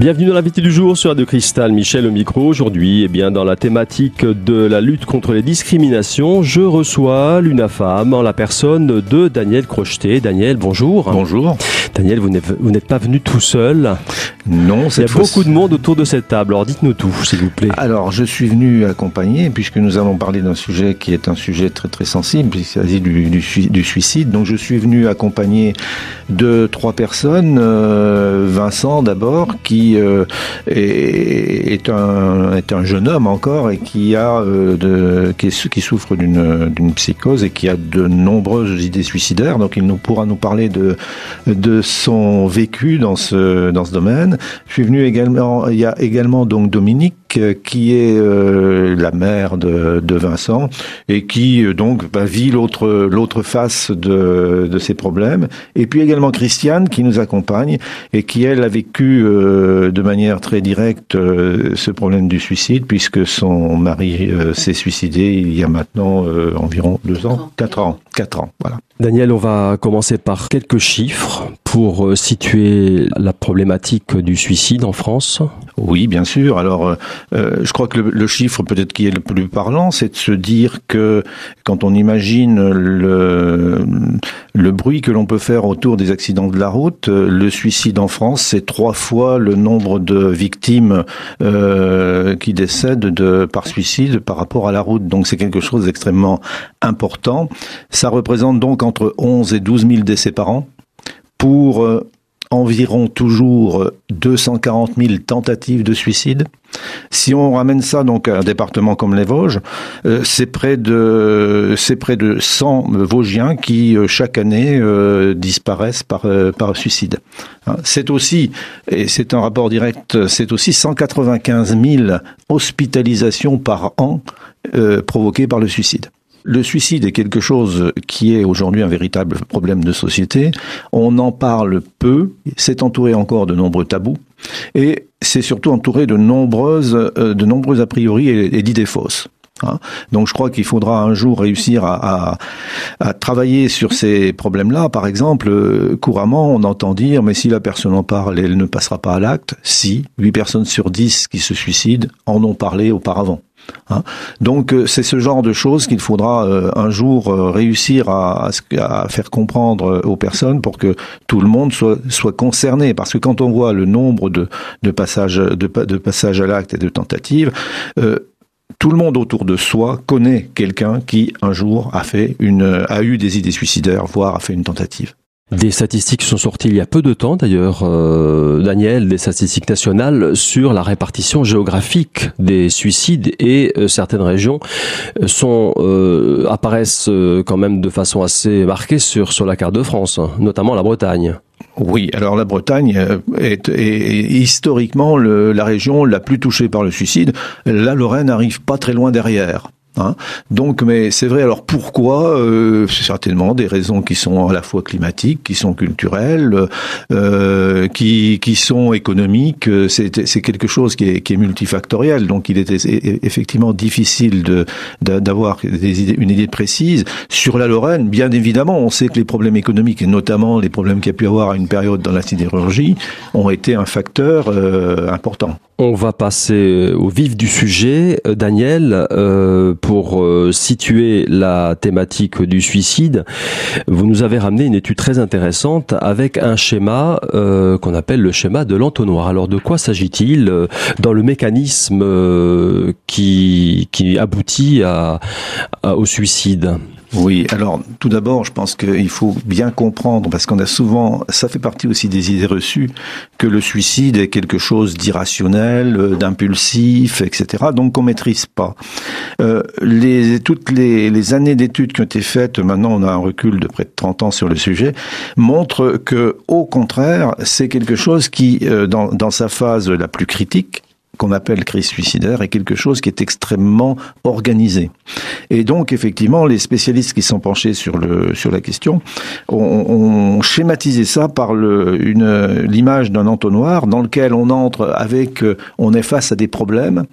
Bienvenue dans l'invité du jour sur Radio Cristal. Michel au micro. Aujourd'hui, eh bien, dans la thématique de la lutte contre les discriminations, je reçois l'UNAFAM en la personne de Daniel Crocheté. Daniel, bonjour. Bonjour. Daniel, vous n'êtes pas venu tout seul. Non, Il y a beaucoup de monde autour de cette table. Alors dites-nous tout, s'il vous plaît. Alors, je suis venu accompagner, puisque nous allons parler d'un sujet qui est un sujet très très sensible, puisqu'il s'agit du, du, suicide. Donc, je suis venu accompagner deux, trois personnes. Euh, Vincent d'abord, qui euh, est, un, est un jeune homme encore et qui a euh, qui, qui souffre d'une psychose et qui a de nombreuses idées suicidaires. Donc il nous pourra nous parler de de son vécu dans ce dans ce domaine. Je suis venu également. Il y a également donc Dominique qui est la mère de, de Vincent et qui donc bah, vit l'autre l'autre face de de ses problèmes. Et puis également Christiane qui nous accompagne et qui elle a vécu euh, de manière très directe euh, ce problème du suicide, puisque son mari euh, s'est suicidé il y a maintenant environ deux ans, quatre ans, quatre ans, voilà. Daniel, on va commencer par quelques chiffres pour euh, situer la problématique du suicide en France? Oui, bien sûr. Alors, euh, euh, je crois que le, chiffre peut-être qui est le plus parlant, c'est de se dire que quand on imagine le, le bruit que l'on peut faire autour des accidents de la route, le suicide en France, c'est trois fois le nombre de victimes qui décèdent de, par suicide par rapport à la route. Donc, c'est quelque chose d'extrêmement important. Ça représente donc entre 11 et 12 000 décès par an pour euh, environ toujours 240 000 tentatives de suicide. Si on ramène ça donc à un département comme les Vosges, euh, c'est près de c'est près de 100 Vosgiens qui euh, chaque année disparaissent par par suicide. Hein, c'est aussi et c'est un rapport direct, c'est aussi 195 000 hospitalisations par an provoquées par le suicide. Le suicide est quelque chose qui est aujourd'hui un véritable problème de société. On en parle peu, c'est entouré encore de nombreux tabous, et c'est surtout entouré de nombreuses, euh, de nombreuses a priori et, d'idées fausses. Hein. Donc je crois qu'il faudra un jour réussir à, travailler sur ces problèmes-là. Par exemple, euh, couramment, on entend dire, mais si la personne en parle, elle ne passera pas à l'acte. Si, 8 personnes sur 10 qui se suicident en ont parlé auparavant. Hein. Donc euh, c'est ce genre de choses qu'il faudra euh, un jour euh, réussir à, faire comprendre aux personnes pour que tout le monde soit, concerné. Parce que quand on voit le nombre de, passages de, de à l'acte et de tentatives, tout le monde autour de soi connaît quelqu'un qui un jour a fait une a eu des idées suicidaires, voire a fait une tentative. Des statistiques sont sorties il y a peu de temps d'ailleurs, euh, Daniel, des statistiques nationales sur la répartition géographique des suicides et euh, certaines régions euh, apparaissent quand même de façon assez marquée sur sur la carte de France, hein, notamment la Bretagne. Oui, alors la Bretagne est, historiquement la région la plus touchée par le suicide. La Lorraine n'arrive pas très loin derrière. Hein. Donc, mais c'est vrai. Alors pourquoi euh, Certainement des raisons qui sont à la fois climatiques, qui sont culturelles, euh, qui, qui sont économiques. C'est, c'est quelque chose qui est, qui est multifactoriel. Donc, il est effectivement difficile de, d'avoir des idées, une idée précise sur la Lorraine. Bien évidemment, on sait que les problèmes économiques et notamment les problèmes qu'il y a pu avoir à une période dans la sidérurgie ont été un facteur euh, important. On va passer au vif du sujet, euh, Daniel, euh, pour euh, situer la thématique du suicide. Vous nous avez ramené une étude très intéressante avec un schéma qu'on appelle le schéma de l'entonnoir. Alors de quoi s'agit-il dans le mécanisme qui, aboutit au suicide? Oui, alors tout d'abord, je pense qu'il faut bien comprendre, parce qu'on a souvent, ça fait partie aussi des idées reçues, que le suicide est quelque chose d'irrationnel, euh, d'impulsif, etc. Donc qu'on maîtrise pas. Euh, toutes les, années d'études qui ont été faites, maintenant on a un recul de près de 30 ans sur le sujet, montrent que, au contraire, c'est quelque chose qui, euh, dans sa phase la plus critique, qu'on appelle crise suicidaire est quelque chose qui est extrêmement organisé. Et donc, effectivement, les spécialistes qui sont penchés sur, le, sur la question ont, schématisé ça par l'image d'un entonnoir dans lequel on entre avec, on est face à des problèmes,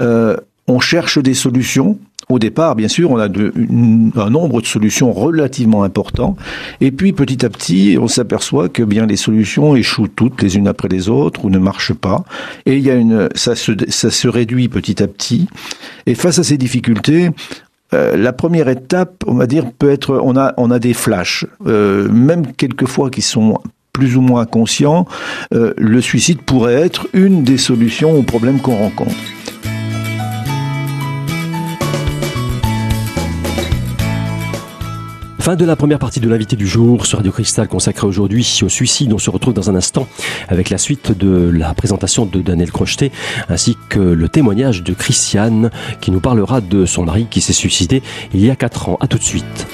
euh, on cherche des solutions, au départ, bien sûr, on a un nombre de solutions relativement important, et puis petit à petit, on s'aperçoit que bien les solutions échouent toutes les unes après les autres ou ne marchent pas, et il y a une, ça se, réduit petit à petit. Et face à ces difficultés, euh, la première étape, on va dire, peut être, on a, on a des flashs, euh, même quelquefois qui sont plus ou moins conscients. Euh, le suicide pourrait être une des solutions aux problèmes qu'on rencontre. Fin de la première partie de l'invité du jour sur Radio Cristal consacrée aujourd'hui au suicide. On se retrouve dans un instant avec la suite de la présentation de Daniel Crocheté ainsi que le témoignage de Christiane qui nous parlera de son mari qui s'est suicidé il y a 4 ans. À tout de suite.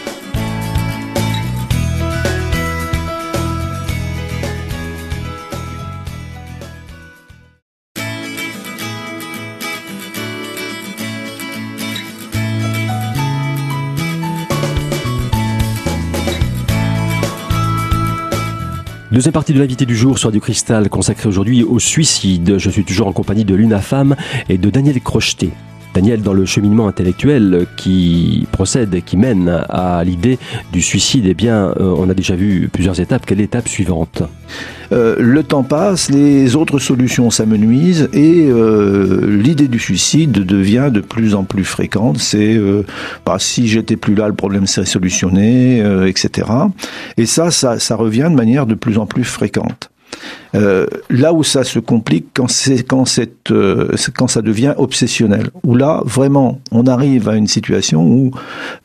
Deuxième partie de l'invité du jour sur du cristal consacrée aujourd'hui au suicide. Je suis toujours en compagnie de Luna Femme et de Daniel Crocheté. Daniel, dans le cheminement intellectuel qui procède, qui mène à l'idée du suicide, eh bien, euh, on a déjà vu plusieurs étapes. Quelle est l'étape suivante? Euh, Le temps passe, les autres solutions s'amenuisent et euh, l'idée du suicide devient de plus en plus fréquente. C'est bah, si j'étais plus là, le problème serait solutionné, etc. Et ça, ça, ça revient de manière de plus en plus fréquente. Euh, là où ça se complique, quand quand euh, quand ça devient obsessionnel, où là vraiment on arrive à une situation où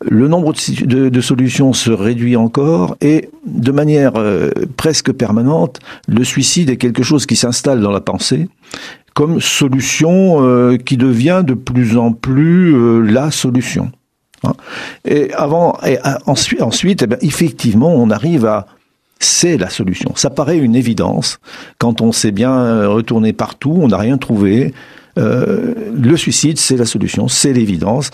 le nombre de, solutions se réduit encore et de manière euh, presque permanente, le suicide est quelque chose qui s'installe dans la pensée comme solution qui devient de plus en plus la solution. Hein. Et ensuite, eh effectivement, on arrive à c'est la solution. Ça paraît une évidence. Quand on s'est bien euh, retourné partout, on n'a rien trouvé. Euh, le suicide, c'est la solution, c'est l'évidence.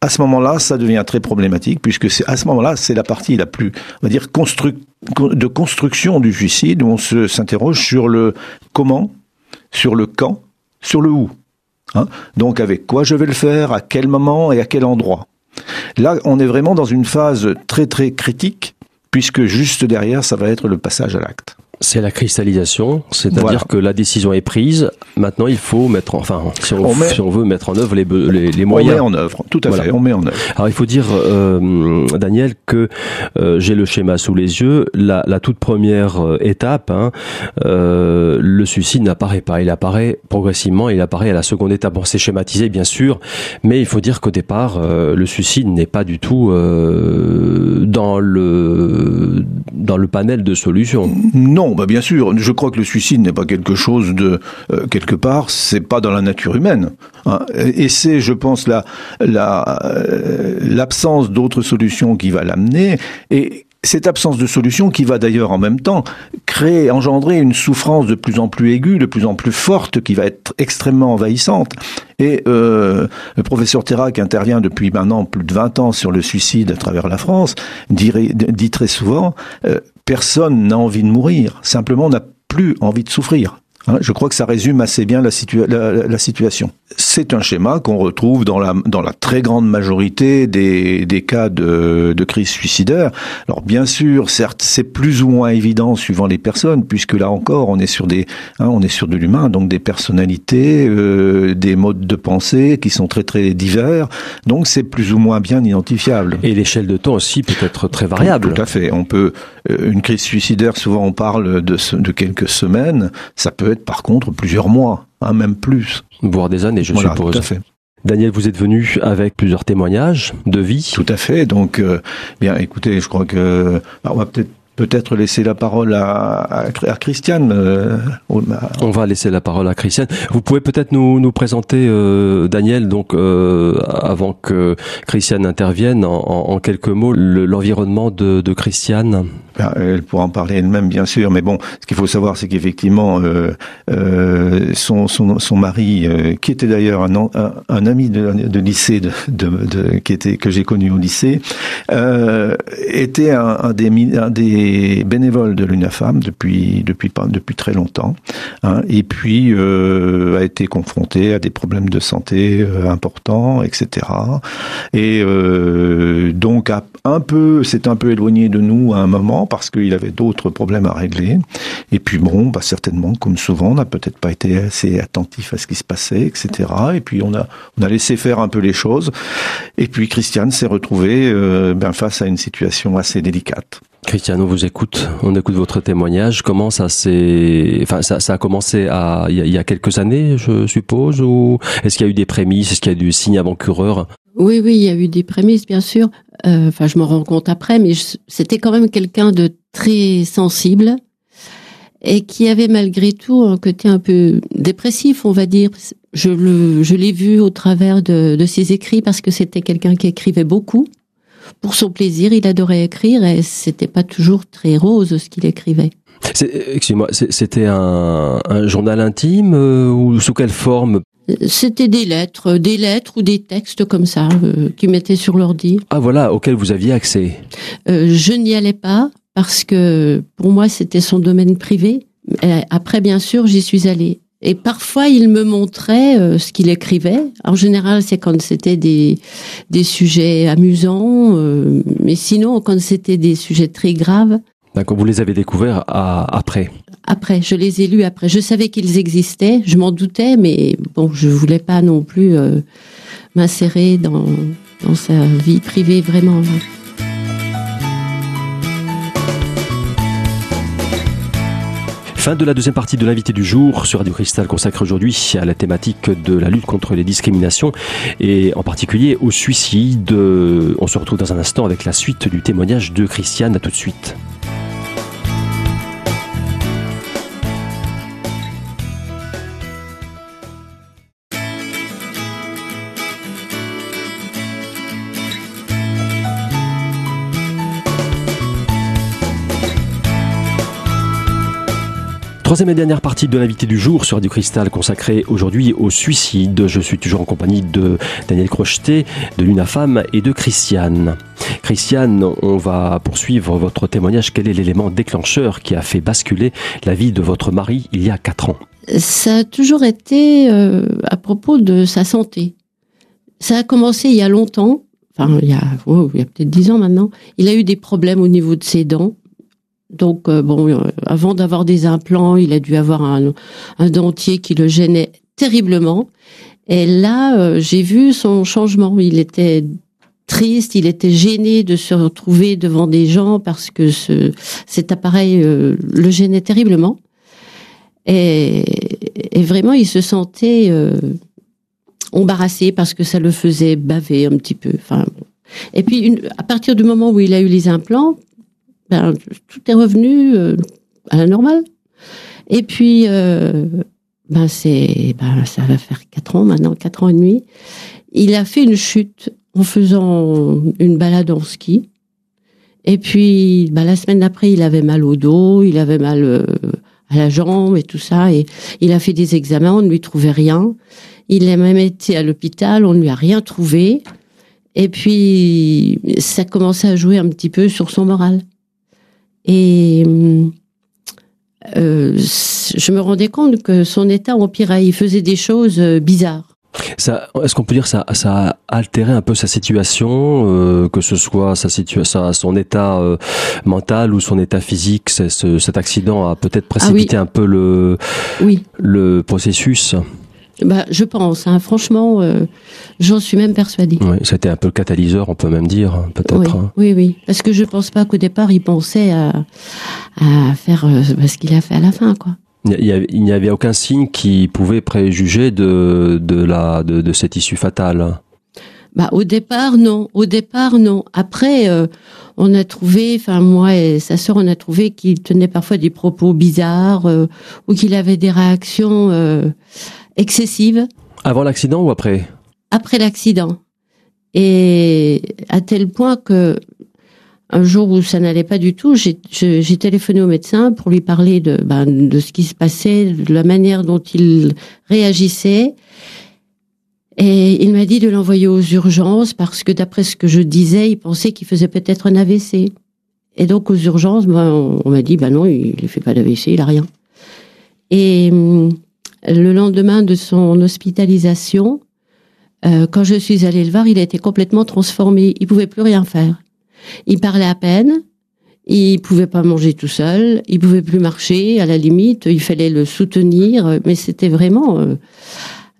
À ce moment-là, ça devient très problématique puisque c'est à ce moment-là, c'est la partie la plus, on va dire, de construction du suicide où on s'interroge sur le comment, sur le quand, sur le où. Hein Donc, avec quoi je vais le faire, à quel moment et à quel endroit. Là, on est vraiment dans une phase très très critique puisque juste derrière, ça va être le passage à l'acte. C'est la cristallisation, c'est-à-dire que la décision est prise. Maintenant, il faut mettre, enfin, si on, veut mettre en œuvre les, les, moyens. On met en œuvre, tout à fait. On met en œuvre. Alors, il faut dire, euh, Daniel, que euh, j'ai le schéma sous les yeux. La, la toute première euh, étape, hein, euh, le suicide n'apparaît pas. Il apparaît progressivement. Il apparaît à la seconde étape. Bon, c'est schématisé, bien sûr, mais il faut dire qu'au départ, euh, le suicide n'est pas du tout dans le dans le panel de solutions. Non bah bien sûr. Je crois que le suicide n'est pas quelque chose de euh, quelque part. C'est pas dans la nature humaine. Hein. Et c'est, je pense, la euh, l'absence d'autres solutions qui va l'amener. Et cette absence de solution qui va d'ailleurs en même temps créer, engendrer une souffrance de plus en plus aiguë, de plus en plus forte, qui va être extrêmement envahissante. Et euh, le professeur Terra, qui intervient depuis maintenant plus de 20 ans sur le suicide à travers la France, dit, dit très souvent, euh, personne n'a envie de mourir, simplement n'a plus envie de souffrir. Hein, je crois que ça résume assez bien la, situation. C'est un schéma qu'on retrouve dans la, dans la très grande majorité des, des cas de, de crise suicidaire. Alors bien sûr, certes, c'est plus ou moins évident suivant les personnes, puisque là encore, on est sur des, hein, on est sur de l'humain, donc des personnalités, euh, des modes de pensée qui sont très très divers. Donc c'est plus ou moins bien identifiable. Et l'échelle de temps aussi peut être très variable. Tout, à fait. On peut euh, une crise suicidaire, souvent on parle de, de quelques semaines. Ça peut par contre plusieurs mois, hein, même plus. Voire des années, je suppose. Tout à fait. Daniel, vous êtes venu avec plusieurs témoignages de vie. Tout à fait. Donc, euh, bien, écoutez, je crois que on va peut-être peut-être laisser la parole à, à, Christiane. Euh, On va laisser la parole à Christiane. Vous pouvez peut-être nous, nous présenter euh, Daniel, donc euh, avant que Christiane intervienne, en, en quelques mots, l'environnement de, de, Christiane. Elle pourra en parler elle-même, bien sûr, mais bon, ce qu'il faut savoir, c'est qu'effectivement, son, son, son, mari, qui était d'ailleurs un, un, un, ami de, de lycée, de, de, qui était que j'ai connu au lycée, était un, un des, un des est bénévole de l'UNAFAM depuis depuis depuis très longtemps, hein, et puis euh, a été confronté à des problèmes de santé euh, importants, etc. Et euh, donc a un peu s'est un peu éloigné de nous à un moment parce qu'il avait d'autres problèmes à régler. Et puis bon, bah certainement, comme souvent, on n'a peut-être pas été assez attentif à ce qui se passait, etc. Et puis on a laissé faire un peu les choses. Et puis Christiane s'est retrouvée euh, ben, face à une situation assez délicate. Christiane, on vous écoute, on écoute votre témoignage. Comment ça s'est, enfin, ça, ça, a commencé il y, a, quelques années, je suppose, ou est-ce qu'il y a eu des prémices, est-ce qu'il y a eu du signe avant-coureur Oui, oui, il y a eu des prémices, bien sûr. Euh, enfin, je m'en rends compte après, mais c'était quand même quelqu'un de très sensible et qui avait malgré tout un côté un peu dépressif, on va dire. Je le, je l'ai vu au travers de, de ses écrits parce que c'était quelqu'un qui écrivait beaucoup pour son plaisir. Il adorait écrire et c'était pas toujours très rose ce qu'il écrivait. Excusez-moi, c'était un, un, journal intime euh, ou sous quelle forme? C'était des lettres, des lettres ou des textes comme ça euh, qui mettaient sur l'ordi. Ah voilà, auquel vous aviez accès. Euh, je n'y allais pas parce que pour moi c'était son domaine privé. après, bien sûr, j'y suis allée. Et parfois, il me montrait euh, ce qu'il écrivait. En général, c'est quand c'était des, des sujets amusants, euh, mais sinon, quand c'était des sujets très graves. D'accord, vous les avez découverts après Après, je les ai lus après. Je savais qu'ils existaient, je m'en doutais, mais bon, je voulais pas non plus euh, m'insérer dans, dans sa vie privée vraiment. Fin de la deuxième partie de l'invité du jour sur Radio Cristal consacrée aujourd'hui à la thématique de la lutte contre les discriminations et en particulier au suicide. On se retrouve dans un instant avec la suite du témoignage de Christiane. À tout de suite. Troisième et dernière partie de l'invité du jour sur du cristal consacrée aujourd'hui au suicide. Je suis toujours en compagnie de Daniel Crocheté, de l'UNAFAM et de Christiane. Christiane, on va poursuivre votre témoignage. Quel est l'élément déclencheur qui a fait basculer la vie de votre mari il y a quatre ans? Ça a toujours été euh, à propos de sa santé. Ça a commencé il y a longtemps, enfin il y a, il y a peut-être dix ans maintenant. Il a eu des problèmes au niveau de ses dents donc euh, bon, euh, avant d'avoir des implants, il a dû avoir un, dentier qui le gênait terriblement. Et là, euh, j'ai vu son changement. Il était triste, il était gêné de se retrouver devant des gens parce que ce, cet appareil le gênait terriblement. Et, vraiment, il se sentait embarrassé parce que ça le faisait baver un petit peu. Et puis, à partir du moment où il a eu les implants, tout est revenu euh, à la normale. Et puis, euh, ben c'est, ben ça va faire quatre ans maintenant, quatre ans et demi. Il a fait une chute en faisant une balade en ski. Et puis, ben, la semaine d'après, il avait mal au dos, il avait mal euh, à la jambe et tout ça. Et il a fait des examens, on ne lui trouvait rien. Il a même été à l'hôpital, on ne lui a rien trouvé. Et puis, ça commençait à jouer un petit peu sur son moral. Et euh, je me rendais compte que son état empirait. Il faisait des choses euh, bizarres. Ça, est-ce qu'on peut dire que ça, ça a altéré un peu sa situation, euh, que ce soit sa situation, son état euh, mental ou son état physique ce, Cet accident a peut-être ah précipité un peu le, oui. le processus? Bah, je pense. Hein. Franchement, euh, j'en suis même persuadée. Oui, c'était un peu le catalyseur, on peut même dire, hein, peut-être. Oui, hein. oui, oui, Parce que je pense pas qu'au départ, il pensait à, à faire euh, ce qu'il a fait à la fin, quoi. Il n'y avait aucun signe qui pouvait préjuger de, de, la, de, de cette issue fatale. Bah, au départ, non. Au départ, non. Après, euh, on a trouvé, enfin moi et sa sœur, on a trouvé qu'il tenait parfois des propos bizarres ou qu'il avait des réactions excessive. Avant l'accident ou après? Après l'accident. Et à tel point que un jour où ça n'allait pas du tout, j'ai téléphoné au médecin pour lui parler de, ben, de ce qui se passait, de la manière dont il réagissait. Et il m'a dit de l'envoyer aux urgences parce que d'après ce que je disais, il pensait qu'il faisait peut-être un AVC. Et donc aux urgences, ben, on, on m'a dit, bah non, il ne fait pas d'AVC, il a rien. Et hum, le lendemain de son hospitalisation, euh, quand je suis allée le voir, il était complètement transformé. Il pouvait plus rien faire. Il parlait à peine. Il pouvait pas manger tout seul. Il pouvait plus marcher. À la limite, il fallait le soutenir. Mais c'était vraiment euh,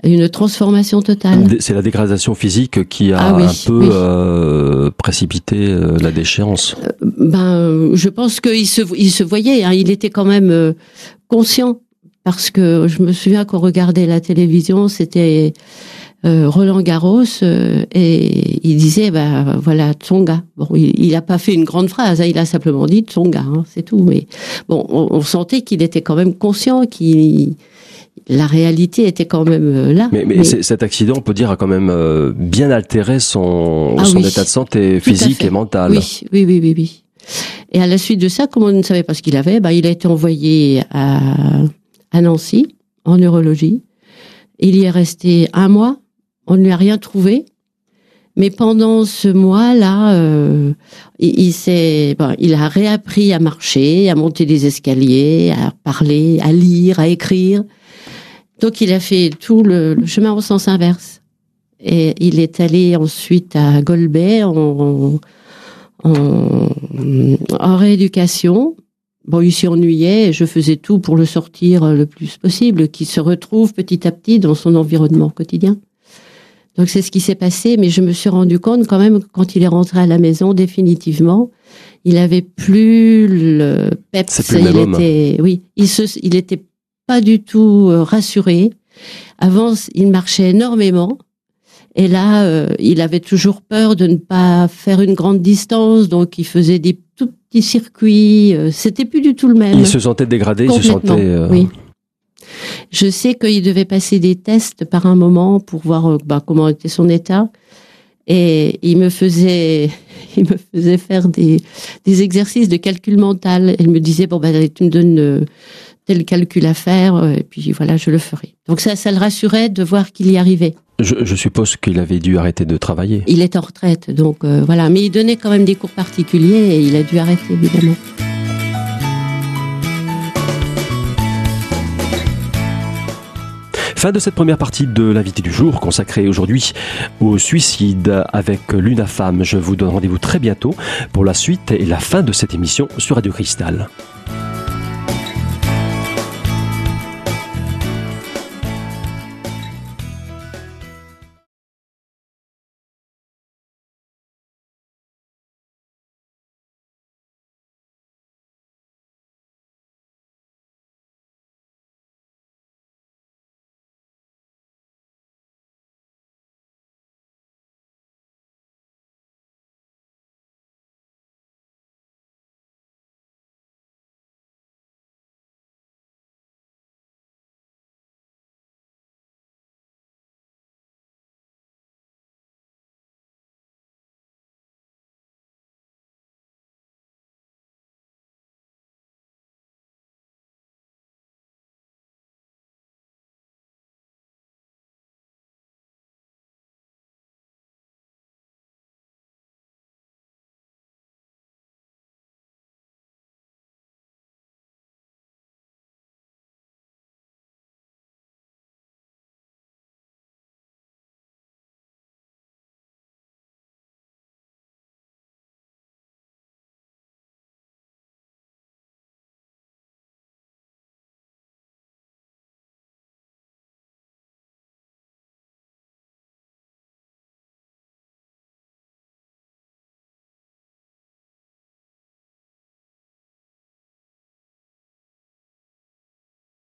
une transformation totale. C'est la dégradation physique qui a Ah oui, un peu oui. euh, précipité euh, la déchéance. Ben, euh, je pense qu'il se, il se voyait. hein. il était quand même euh, conscient parce que je me souviens qu'on regardait la télévision, c'était euh, Roland Garros euh, et il disait ben voilà Tsonga. Bon, il n'a pas fait une grande phrase, hein, il a simplement dit Tsonga, hein, c'est tout. Mais bon, on, on sentait qu'il était quand même conscient, qu'il la réalité était quand même euh, là. Mais, mais, cet accident, on peut dire, a quand même euh, bien altéré son, Ah son oui. état de santé physique et mental. Oui, oui, oui, oui, oui. Et à la suite de ça, comme on ne savait pas ce qu'il avait, bah, il a été envoyé à, à Nancy, en neurologie. Il y est resté un mois. On ne lui a rien trouvé. Mais pendant ce mois-là, euh, il, s'est, bon, il a réappris à marcher, à monter des escaliers, à parler, à lire, à écrire. Donc, il a fait tout le, le chemin au sens inverse. Et il est allé ensuite à Golbet en, en, en rééducation. Bon, il s'y ennuyait et je faisais tout pour le sortir le plus possible, qu'il se retrouve petit à petit dans son environnement quotidien. Donc c'est ce qui s'est passé, mais je me suis rendu compte quand même quand il est rentré à la maison définitivement, il avait plus le peps. Plus il était, oui, il se, il était pas du tout euh, rassuré. Avant, il marchait énormément. Et là, euh, il avait toujours peur de ne pas faire une grande distance, donc il faisait des tout petits circuits. euh, C'était plus du tout le même. Il se sentait dégradé, il se sentait. euh, oui. Je sais qu'il devait passer des tests par un moment pour voir euh, bah, comment était son état. Et il me faisait, il me faisait faire des, des exercices de calcul mental. Elle me disait bon ben tu me donnes euh, tel calcul à faire euh, et puis voilà je le ferai. Donc ça, ça le rassurait de voir qu'il y arrivait. Je, je suppose qu'il avait dû arrêter de travailler. Il est en retraite, donc euh, voilà. Mais il donnait quand même des cours particuliers et il a dû arrêter évidemment. Fin de cette première partie de l'invité du jour consacrée aujourd'hui au suicide avec l'UNAFAM. Je vous donne rendez-vous très bientôt pour la suite et la fin de cette émission sur Radio Cristal.